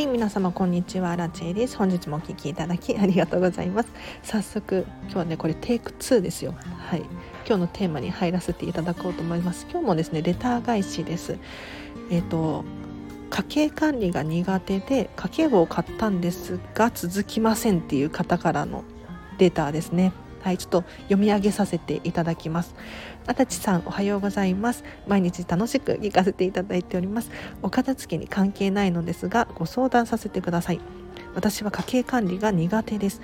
はい皆様こんにちは。ラチェです。本日もお聞きいただきありがとうございます。早速今日はねこれテイク2ですよ。はい。今日のテーマに入らせていただこうと思います。今日もですねレター返しです。えっ、ー、と家計管理が苦手で家計簿を買ったんですが続きませんっていう方からのレターですね。はい、ちょっと読み上げさせていただきます。あたちさんおはようございます。毎日楽しく聞かせていただいております。お片付けに関係ないのですが、ご相談させてください。私は家計管理が苦手です。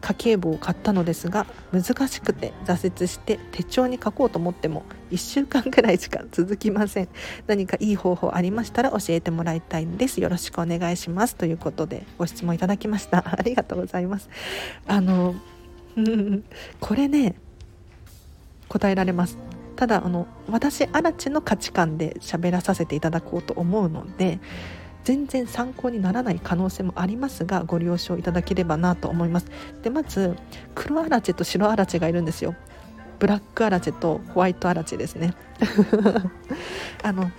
家計簿を買ったのですが難しくて挫折して手帳に書こうと思っても1週間くらいしか続きません何かいい方法ありましたら教えてもらいたいんですよろしくお願いしますということでご質問いただきましたありがとうございますあのこれね答えられます。ただあの私アラチの価値観で喋らさせていただこうと思うので全然参考にならない可能性もありますがご了承いただければなと思います。でまず黒アラチェと白アラチェがいるんですよ。ブラックアラチェとホワイトアラチェですね。あの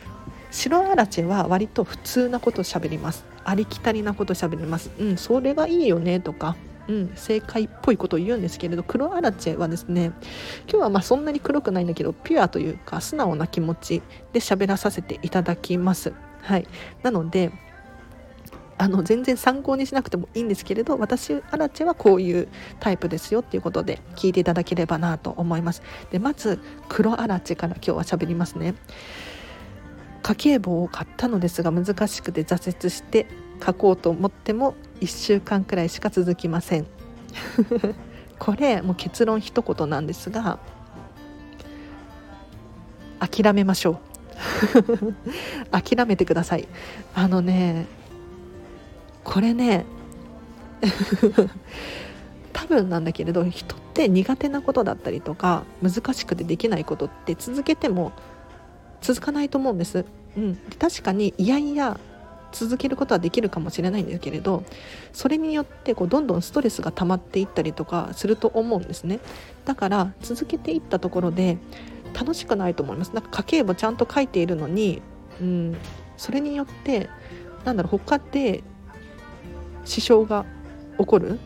白アラチェは割と普通なこと喋ります。ありきたりなこと喋ります。うんそれがいいよねとかうん、正解っぽいことを言うんですけれど黒アラチェはですね今日はまあそんなに黒くないんだけどピュアというか素直な気持ちで喋らさせていただきます。はい、なのであの全然参考にしなくてもいいんですけれど私アラチェはこういうタイプですよっていうことで聞いていただければなと思います。でまず黒アラチェから今日は喋りますね。家計簿を買ったのですが難しくて挫折して書こうと思っても1週間くらいしか続きません。これもう結論一言なんですが諦めましょう。諦めてください。あのねこれね 多分なんだけれど人って苦手なことだったりとか難しくてできないことって続けても続かないと思うんです。うん、確かにいやいや続けることはできるかもしれないんですけれどそれによってこうどんどんストレスが溜まっていったりとかすると思うんですね。だから続けていったところで楽しくないと思います。なんか家計簿ちゃんと書いているのに、うん、それによってなんだろう他で支障が起こる？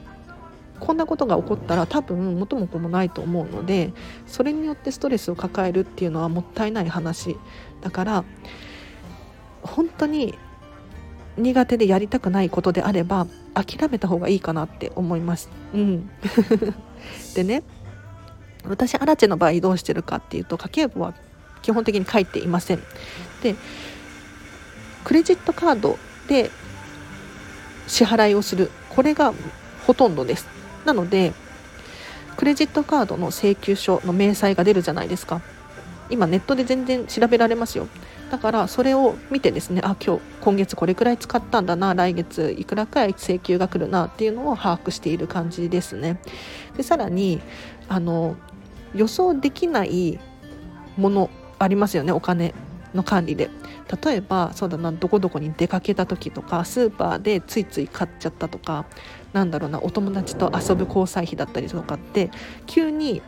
こんなことが起こったら多分元も子もないと思うのでそれによってストレスを抱えるっていうのはもったいない話。だから本当に苦手でやりたくないことであれば諦めた方がいいかなって思います。うん、でね私アラチェの場合どうしてるかっていうと家計簿は基本的に書いていません。でクレジットカードで支払いをするこれがほとんどです。なのでクレジットカードの請求書の明細が出るじゃないですか。今ネットで全然調べられますよだからそれを見てですねあ今日今月これくらい使ったんだな来月いくらか請求が来るなっていうのを把握している感じですね。でさらにあの予想できないものありますよねお金の管理で。例えばそうだなどこどこに出かけた時とかスーパーでついつい買っちゃったとかなんだろうなお友達と遊ぶ交際費だったりとかって急に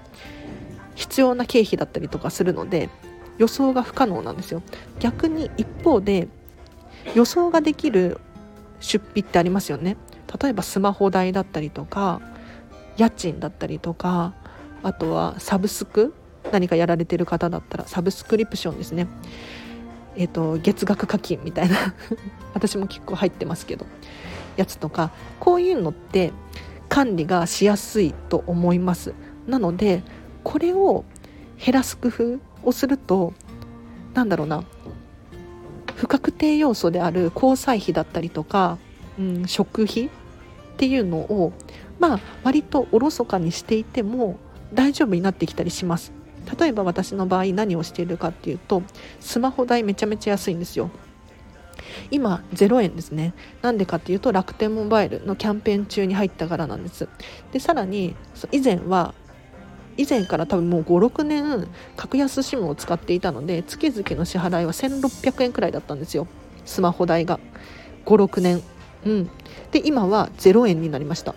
必要な経費だったりとかするので予想が不可能なんですよ。逆に一方で予想ができる出費ってありますよね。例えばスマホ代だったりとか家賃だったりとかあとはサブスク何かやられてる方だったらサブスクリプションですね。えっ、ー、と月額課金みたいな。私も結構入ってますけど。やつとかこういうのって管理がしやすいと思います。なのでこれを減らす工夫をするとなんだろうな。不確定要素である交際費だったりとか、うん、食費っていうのをまあ割とおろそかにしていても大丈夫になってきたりします。例えば私の場合何をしているかっていうとスマホ代めちゃめちゃ安いんですよ。今0円ですね。なんでかっていうと楽天モバイルのキャンペーン中に入ったからなんです。でさらに以前は以前から多分もう56年格安 SIM を使っていたので月々の支払いは1600円くらいだったんですよ。スマホ代が。56年。うん。で今は0円になりました。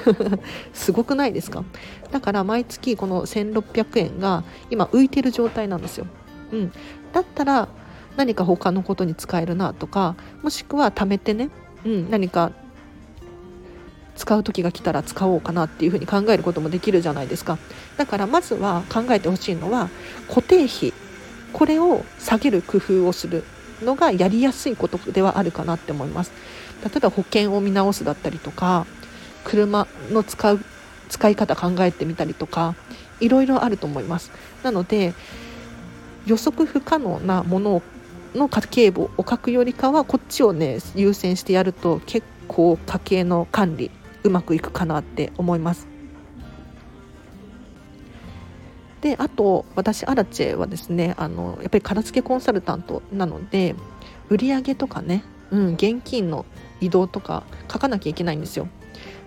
すごくないですか？だから毎月この1600円が今浮いてる状態なんですよ、うん、だったら何か他のことに使えるなとかもしくは貯めてね、うん、何か使う時が来たら使おうかなっていうふうに考えることもできるじゃないですか。だからまずは考えてほしいのは固定費。これを下げる工夫をするのがやりやすいことではあるかなって思います。例えば保険を見直すだったりとか車の使う使い方考えてみたりとかいろいろあると思います。なので予測不可能なものの家計簿を書くよりかはこっちをね優先してやると結構家計の管理うまくいくかなって思います。であと私アラチェはですねあのやっぱり片付けコンサルタントなので売上とかね、うん、現金の移動とか書かなきゃいけないんですよ。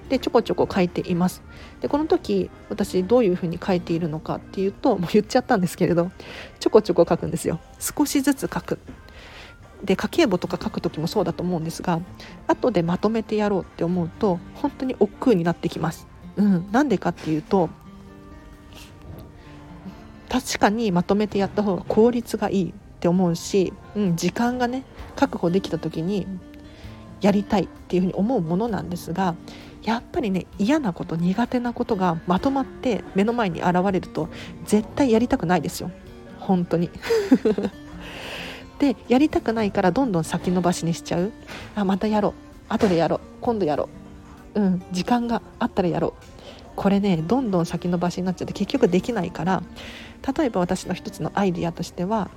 でちょこちょこ書いています。でこの時私どういうふうに書いているのかっていうともう言っちゃったんですけれどちょこちょこ書くんですよ。少しずつ書く。で家計簿とか書く時もそうだと思うんですが後でまとめてやろうって思うと本当に億劫になってきます。うん、なんでかっていうと確かにまとめてやった方が効率がいいって思うし、うん、時間がね確保できた時にやりたいっていうふうに思うものなんですがやっぱりね嫌なこと苦手なことがまとまって目の前に現れると絶対やりたくないですよ。本当に。でやりたくないからどんどん先延ばしにしちゃう。あまたやろう。後でやろう。今度やろう。うん。時間があったらやろう。これねどんどん先延ばしになっちゃって結局できないから例えば私の一つのアイディアとしては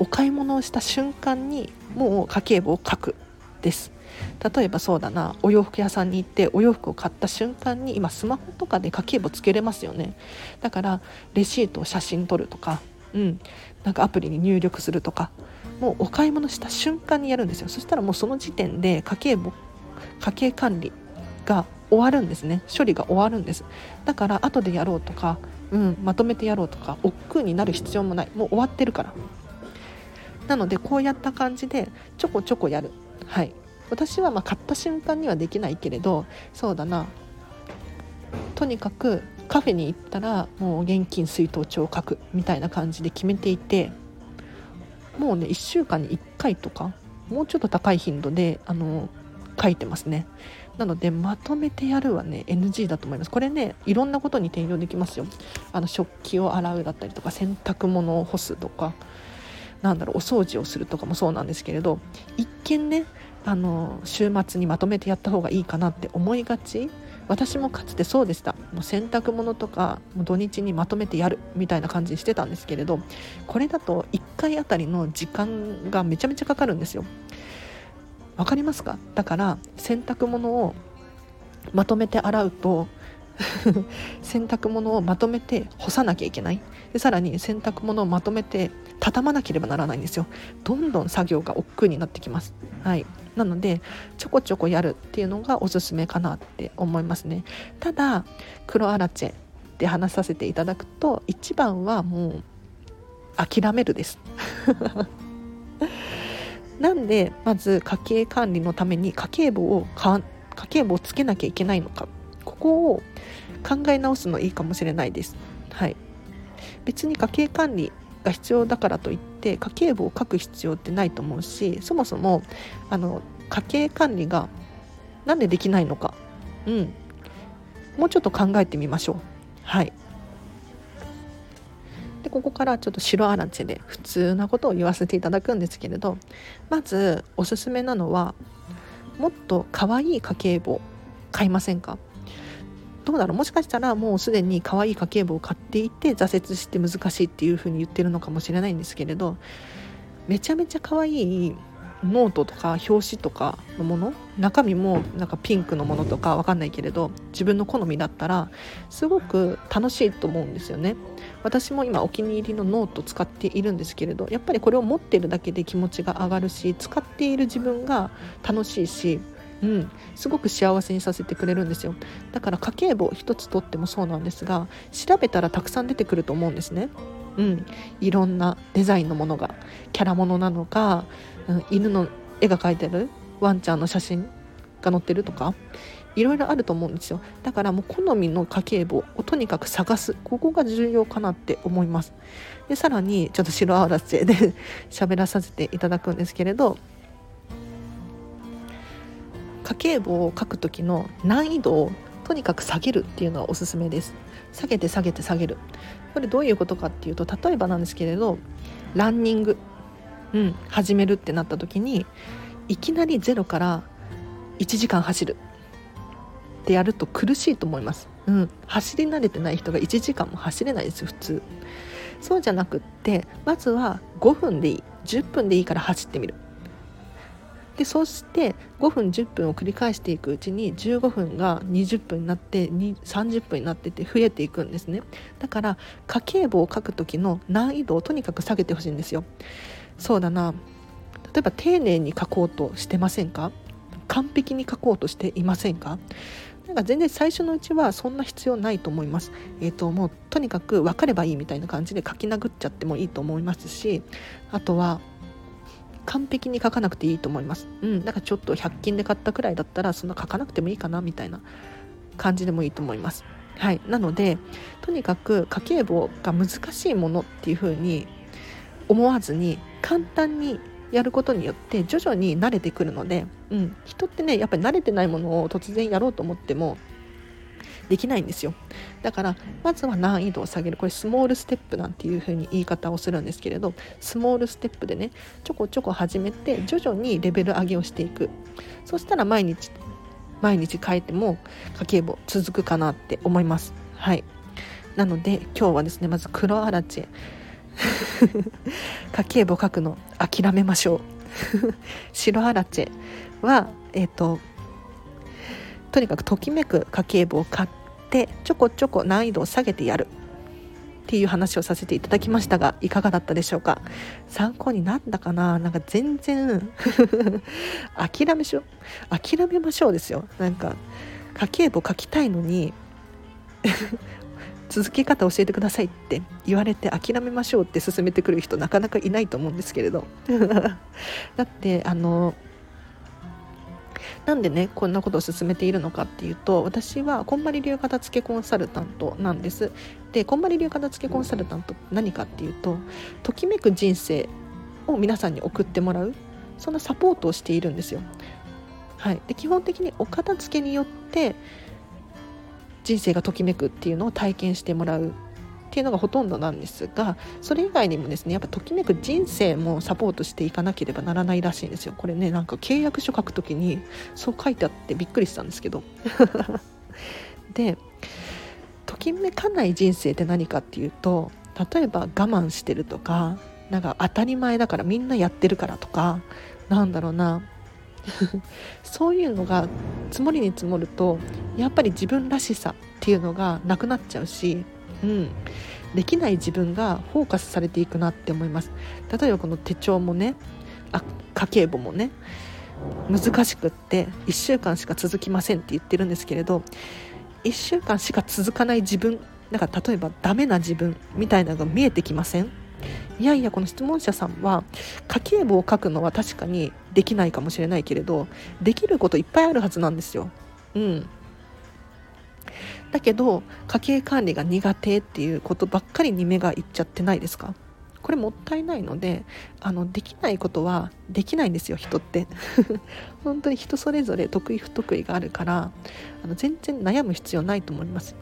お買い物をした瞬間にもう家計簿を書く。です。例えばそうだな。お洋服屋さんに行ってお洋服を買った瞬間に今スマホとかで家計簿つけれますよね。だからレシートを写真撮るとか。うん、なんかアプリに入力するとかもうお買い物した瞬間にやるんですよ。そしたらもうその時点で家計簿家計管理が終わるんですね。処理が終わるんです。だから後でやろうとか、うん、まとめてやろうとか億劫になる必要もない。もう終わってるから。なのでこうやった感じでちょこちょこやる。はい。私はま買った瞬間にはできないけれどそうだな。とにかくカフェに行ったらもう現金水筒帳を書くみたいな感じで決めていてもうね1週間に1回とかもうちょっと高い頻度であの書いてますね。なのでまとめてやるはね NG だと思います。これねいろんなことに転用できますよ。あの食器を洗うだったりとか洗濯物を干すとかなんだろうお掃除をするとかもそうなんですけれど一見ねあの週末にまとめてやった方がいいかなって思いがち。私もかつてそうでした。もう洗濯物とか土日にまとめてやるみたいな感じにしてたんですけれどこれだと1回あたりの時間がめちゃめちゃかかるんですよ。わかりますか？だから洗濯物をまとめて洗うと 洗濯物をまとめて干さなきゃいけない。でさらに洗濯物をまとめて畳まなければならないんですよ。どんどん作業が億劫になってきます。はい。なのでちょこちょこやるっていうのがおすすめかなって思いますね。ただ黒アラチェで話させていただくと一番はもう諦めるです。なんでまず家計管理のために家計簿を家計簿をつけなきゃいけないのか。ここを考え直すのいいかもしれないです。はい。別に家計管理が必要だからといって家計簿を書く必要ってないと思うしそもそもあの家計管理が何でできないのか、うん、もうちょっと考えてみましょう。はい。でここからちょっと白アラチェで普通なことを言わせていただくんですけれどまずおすすめなのはもっと可愛い家計簿買いませんか？どうだろうもしかしたらもうすでに可愛い家計簿を買っていて挫折して難しいっていうふうに言ってるのかもしれないんですけれどめちゃめちゃ可愛いノートとか表紙とかのもの中身もなんかピンクのものとかわかんないけれど自分の好みだったらすごく楽しいと思うんですよね。私も今お気に入りのノート使っているんですけれどやっぱりこれを持ってるだけで気持ちが上がるし使っている自分が楽しいしうん、すごく幸せにさせてくれるんですよ。だから家計簿一つとってもそうなんですが調べたらたくさん出てくると思うんですね。うん、いろんなデザインのものがキャラものなのか、うん、犬の絵が描いてるワンちゃんの写真が載ってるとかいろいろあると思うんですよ。だからもう好みの家計簿をとにかく探す。ここが重要かなって思います。でさらにちょっと白あわらせで 喋らさせていただくんですけれど家計簿を書く時の難易度をとにかく下げるっていうのはおすすめです。下げて下げて下げる。これどういうことかっていうと例えばなんですけれどランニング、うん、始めるってなった時にいきなりゼロから1時間走るってやると苦しいと思います、うん、走り慣れてない人が1時間も走れないです普通。そうじゃなくってまずは5分でいい10分でいいから走ってみる。でそして5分10分を繰り返していくうちに15分が20分になって30分になってて増えていくんですね。だから家計簿を書く時の難易度をとにかく下げてほしいんですよ。そうだな。例えば丁寧に書こうとしてませんか？完璧に書こうとしていませんか？なんか全然最初のうちはそんな必要ないと思います。えっ、ー、ともうとにかく分かればいいみたいな感じで書き殴っちゃってもいいと思いますしあとは完璧に書かなくていいと思います。うん、なんかちょっと100均で買ったくらいだったらそんな書かなくてもいいかなみたいな感じでもいいと思います。はい、なのでとにかく家計簿が難しいものっていう風に思わずに簡単にやることによって徐々に慣れてくるので、うん、人ってねやっぱり慣れてないものを突然やろうと思ってもできないんですよ。だからまずは難易度を下げる。これスモールステップなんていう風に言い方をするんですけれどスモールステップでねちょこちょこ始めて徐々にレベル上げをしていく。そしたら毎日毎日書いても家計簿続くかなって思います。はい。なので今日はですねまず黒あらち家計簿書くの諦めましょう。白あらちはえっ、ー、ととにかくときめく家計簿を買ってちょこちょこ難易度を下げてやる。っていう話をさせていただきましたがいかがだったでしょうか？参考になったかな？なんか全然 諦めしょ諦めましょうですよ。なんか家計簿書きたいのに 続け方教えてくださいって言われて諦めましょうって勧めてくる人なかなかいないと思うんですけれど。だってあのなんでねこんなことを進めているのかっていうと私はこんまり流片付けコンサルタントなんです。でこんまり流片付けコンサルタント何かっていうとときめく人生を皆さんに送ってもらうそんなサポートをしているんですよ。はい、で基本的にお片付けによって人生がときめくっていうのを体験してもらう。っていうのがほとんどなんですがそれ以外にもですねやっぱときめく人生もサポートしていかなければならないらしいんですよ。これねなんか契約書書く時にそう書いてあってびっくりしたんですけど。でときめかない人生って何かっていうと例えば我慢してるとかなんか当たり前だからみんなやってるからとかなんだろうな。そういうのが積もりに積もるとやっぱり自分らしさっていうのがなくなっちゃうしうん、できない自分がフォーカスされていくなって思います。例えばこの手帳もねあ家計簿もね難しくって1週間しか続きませんって言ってるんですけれど1週間しか続かない自分なんか例えばダメな自分みたいなのが見えてきません？いやいやこの質問者さんは家計簿を書くのは確かにできないかもしれないけれどできることいっぱいあるはずなんですよ。うん。だけど家計管理が苦手っていうことばっかりに目がいっちゃってないですか？これもったいないのであのできないことはできないんですよ人って。本当に人それぞれ得意不得意があるからあの全然悩む必要ないと思います。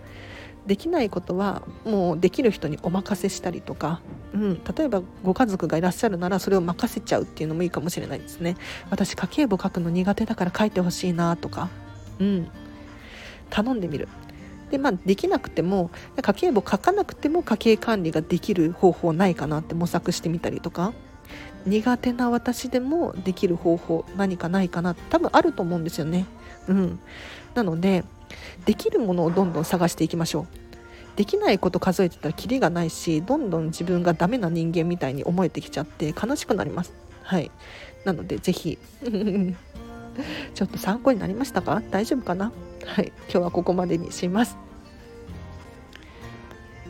できないことはもうできる人にお任せしたりとか、うん、例えばご家族がいらっしゃるならそれを任せちゃうっていうのもいいかもしれないですね。私家計簿書くの苦手だから書いてほしいなとか、うん、頼んでみる。でまあできなくても家計簿書かなくても家計管理ができる方法ないかなって模索してみたりとか苦手な私でもできる方法何かないかな多分あると思うんですよね。うん、なのでできるものをどんどん探していきましょう。できないこと数えてたらキリがないしどんどん自分がダメな人間みたいに思えてきちゃって悲しくなります。はいなのでぜひ ちょっと参考になりましたか？大丈夫かな？はい、今日はここまでにします。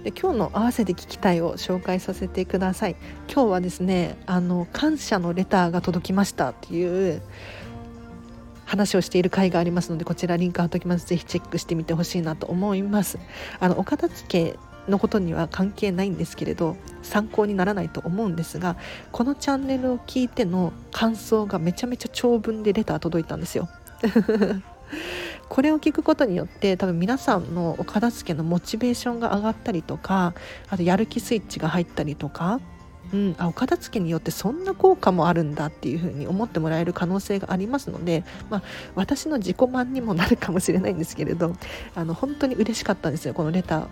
で今日の合わせて聞きたいを紹介させてください。今日はですね、あの感謝のレターが届きましたっていう話をしている回がありますので、こちらリンク貼っときます。ぜひチェックしてみてほしいなと思います。あのお片付けのことには関係ないんですけれど参考にならないと思うんですがこのチャンネルを聞いての感想がめちゃめちゃ長文でレター届いたんですよこれを聞くことによって多分皆さんのお片付けのモチベーションが上がったりとかあとやる気スイッチが入ったりとかうん、あお片付けによってそんな効果もあるんだっていうふうに思ってもらえる可能性がありますので、まあ、私の自己満にもなるかもしれないんですけれどあの本当に嬉しかったんですよこのレター。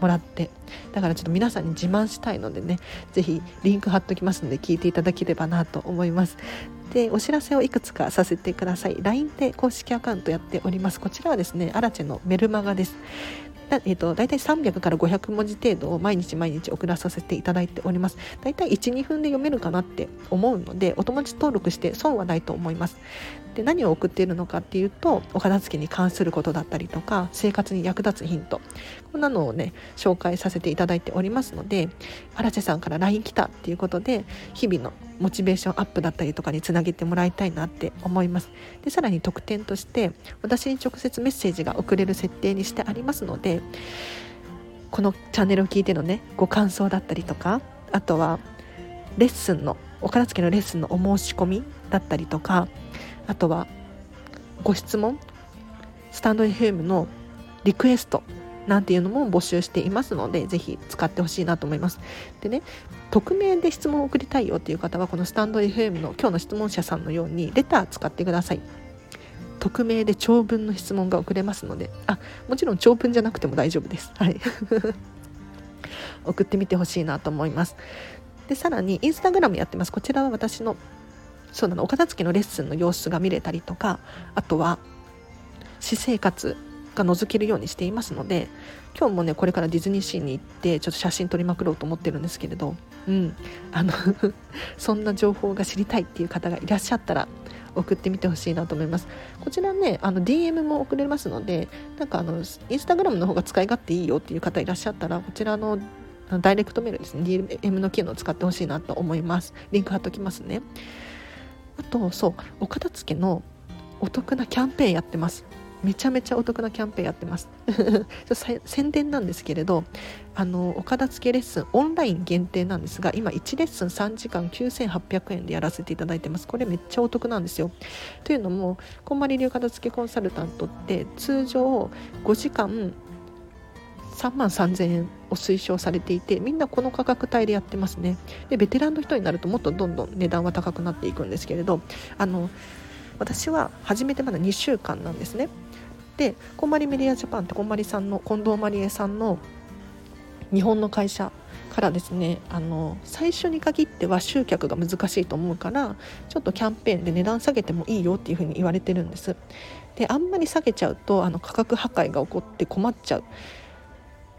もらって。だからちょっと皆さんに自慢したいのでね是非リンク貼っときますので聞いていただければなと思います。でお知らせをいくつかさせてください。LINE で公式アカウントやっております。こちらはですねアラチェのメルマガです。だ、えーと、大体300から500文字程度を毎日毎日送らさせていただいております。大体12分で読めるかなって思うのでお友達登録して損はないと思います。で何を送っているのかっていうとお片付けに関することだったりとか生活に役立つヒント。こんなのをね紹介させていただいておりますので荒瀬さんから LINE 来たっていうことで日々のモチベーションアップだったりとかにつなげてもらいたいなって思います。でさらに特典として私に直接メッセージが送れる設定にしてありますのでこのチャンネルを聞いてのねご感想だったりとかあとはレッスンのお片付けのレッスンのお申し込みだったりとかあとはご質問スタンド FM のリクエストなんていうのも募集していますのでぜひ使ってほしいなと思います。でね匿名で質問を送りたいよっていう方はこのスタンド FM の今日の質問者さんのようにレター使ってください。匿名で長文の質問が送れますのであもちろん長文じゃなくても大丈夫です。はい。送ってみてほしいなと思います。でさらにインスタグラムやってます。こちらは私のそうなのお片付けのレッスンの様子が見れたりとかあとは私生活が覗けるようにしていますので今日もねこれからディズニーシーに行ってちょっと写真撮りまくろうと思ってるんですけれど、うん、あの そんな情報が知りたいっていう方がいらっしゃったら送ってみてほしいなと思います。こちらねあの DM も送れますのでなんかあのインスタグラムの方が使い勝手いいよっていう方いらっしゃったらこちらのダイレクトメールですね DM の機能を使ってほしいなと思います。リンク貼っときますね。あとそうお片付けのお得なキャンペーンやってます。めちゃめちゃお得なキャンペーンやってます。宣伝なんですけれどあのお片付けレッスンオンライン限定なんですが今1レッスン3時間9800円でやらせていただいてます。これめっちゃお得なんですよ。というのもこんまり流片付けコンサルタントって通常5時間3万3000円を推奨されていてみんなこの価格帯でやってますね。でベテランの人になるともっとどんどん値段は高くなっていくんですけれどあの私は始めてまだ2週間なんですね。でこんまりメディアジャパンってこんまりさんの近藤まりえさんの日本の会社からですねあの最初に限っては集客が難しいと思うからちょっとキャンペーンで値段下げてもいいよっていうふうに言われてるんです。であんまり下げちゃうとあの価格破壊が起こって困っちゃう。っ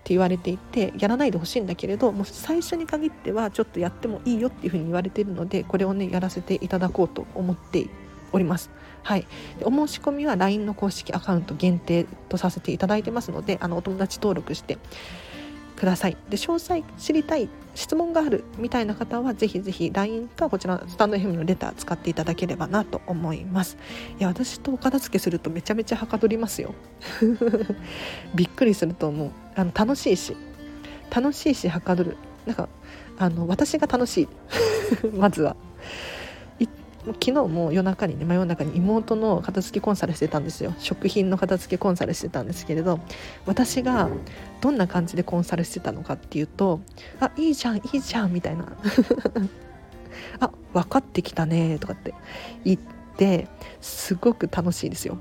て言われていてやらないでほしいんだけれどもう最初に限ってはちょっとやってもいいよっていうふうに言われてるのでこれをねやらせていただこうと思っております。はい、お申し込みは LINE の公式アカウント限定とさせていただいてますのであのお友達登録してください。で詳細知りたい質問があるみたいな方はぜひぜひ LINE かこちらスタンド FM のレター使っていただければなと思います。いや私とお片付けするとめちゃめちゃはかどりますよ。びっくりすると思う。あの楽しいし。楽しいしはかどる。なんかあの私が楽しい。まずは。昨日も夜中にね真夜中に妹の片付けコンサルしてたんですよ。食品の片付けコンサルしてたんですけれど私がどんな感じでコンサルしてたのかっていうと「あいいじゃんいいじゃん」みたいな「あ分かってきたね」とかって言ってすごく楽しいですよ。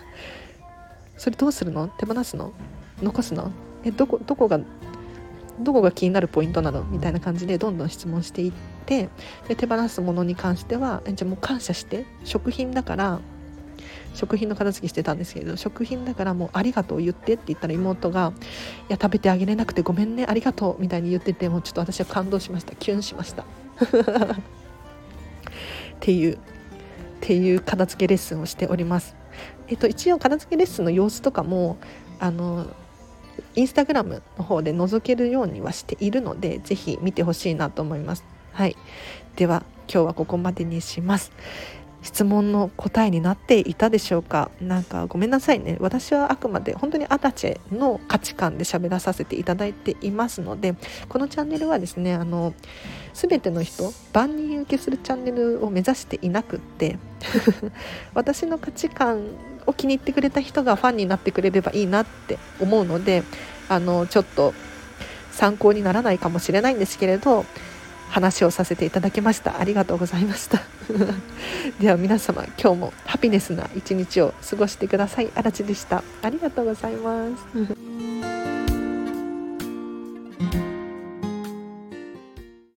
それどうするの？手放すの？残すの？えどこどこがどこが気になるポイントなのみたいな感じでどんどん質問していってで手放すものに関してはじゃあもう感謝して食品だから食品の片付けしてたんですけど食品だからもうありがとう言ってって言ったら妹が「いや食べてあげれなくてごめんねありがとう」みたいに言っててもうちょっと私は感動しました。キュンしました。っていうっていう片付けレッスンをしております。えっと一応片付けレッスンの様子とかもあのインスタグラムの方で覗けるようにはしているので是非見てほしいなと思います。はい、では今日はここまでにします。質問の答えになっていたでしょうか？なんかごめんなさいね私はあくまで本当にアタチェの価値観で喋らさせていただいていますのでこのチャンネルはですねあの全ての人万人受けするチャンネルを目指していなくって 私の価値観を気に入ってくれた人がファンになってくれればいいなって思うのであのちょっと参考にならないかもしれないんですけれど話をさせていただきました。ありがとうございました。では皆様今日もハピネスな一日を過ごしてください。あらちでした。ありがとうございます。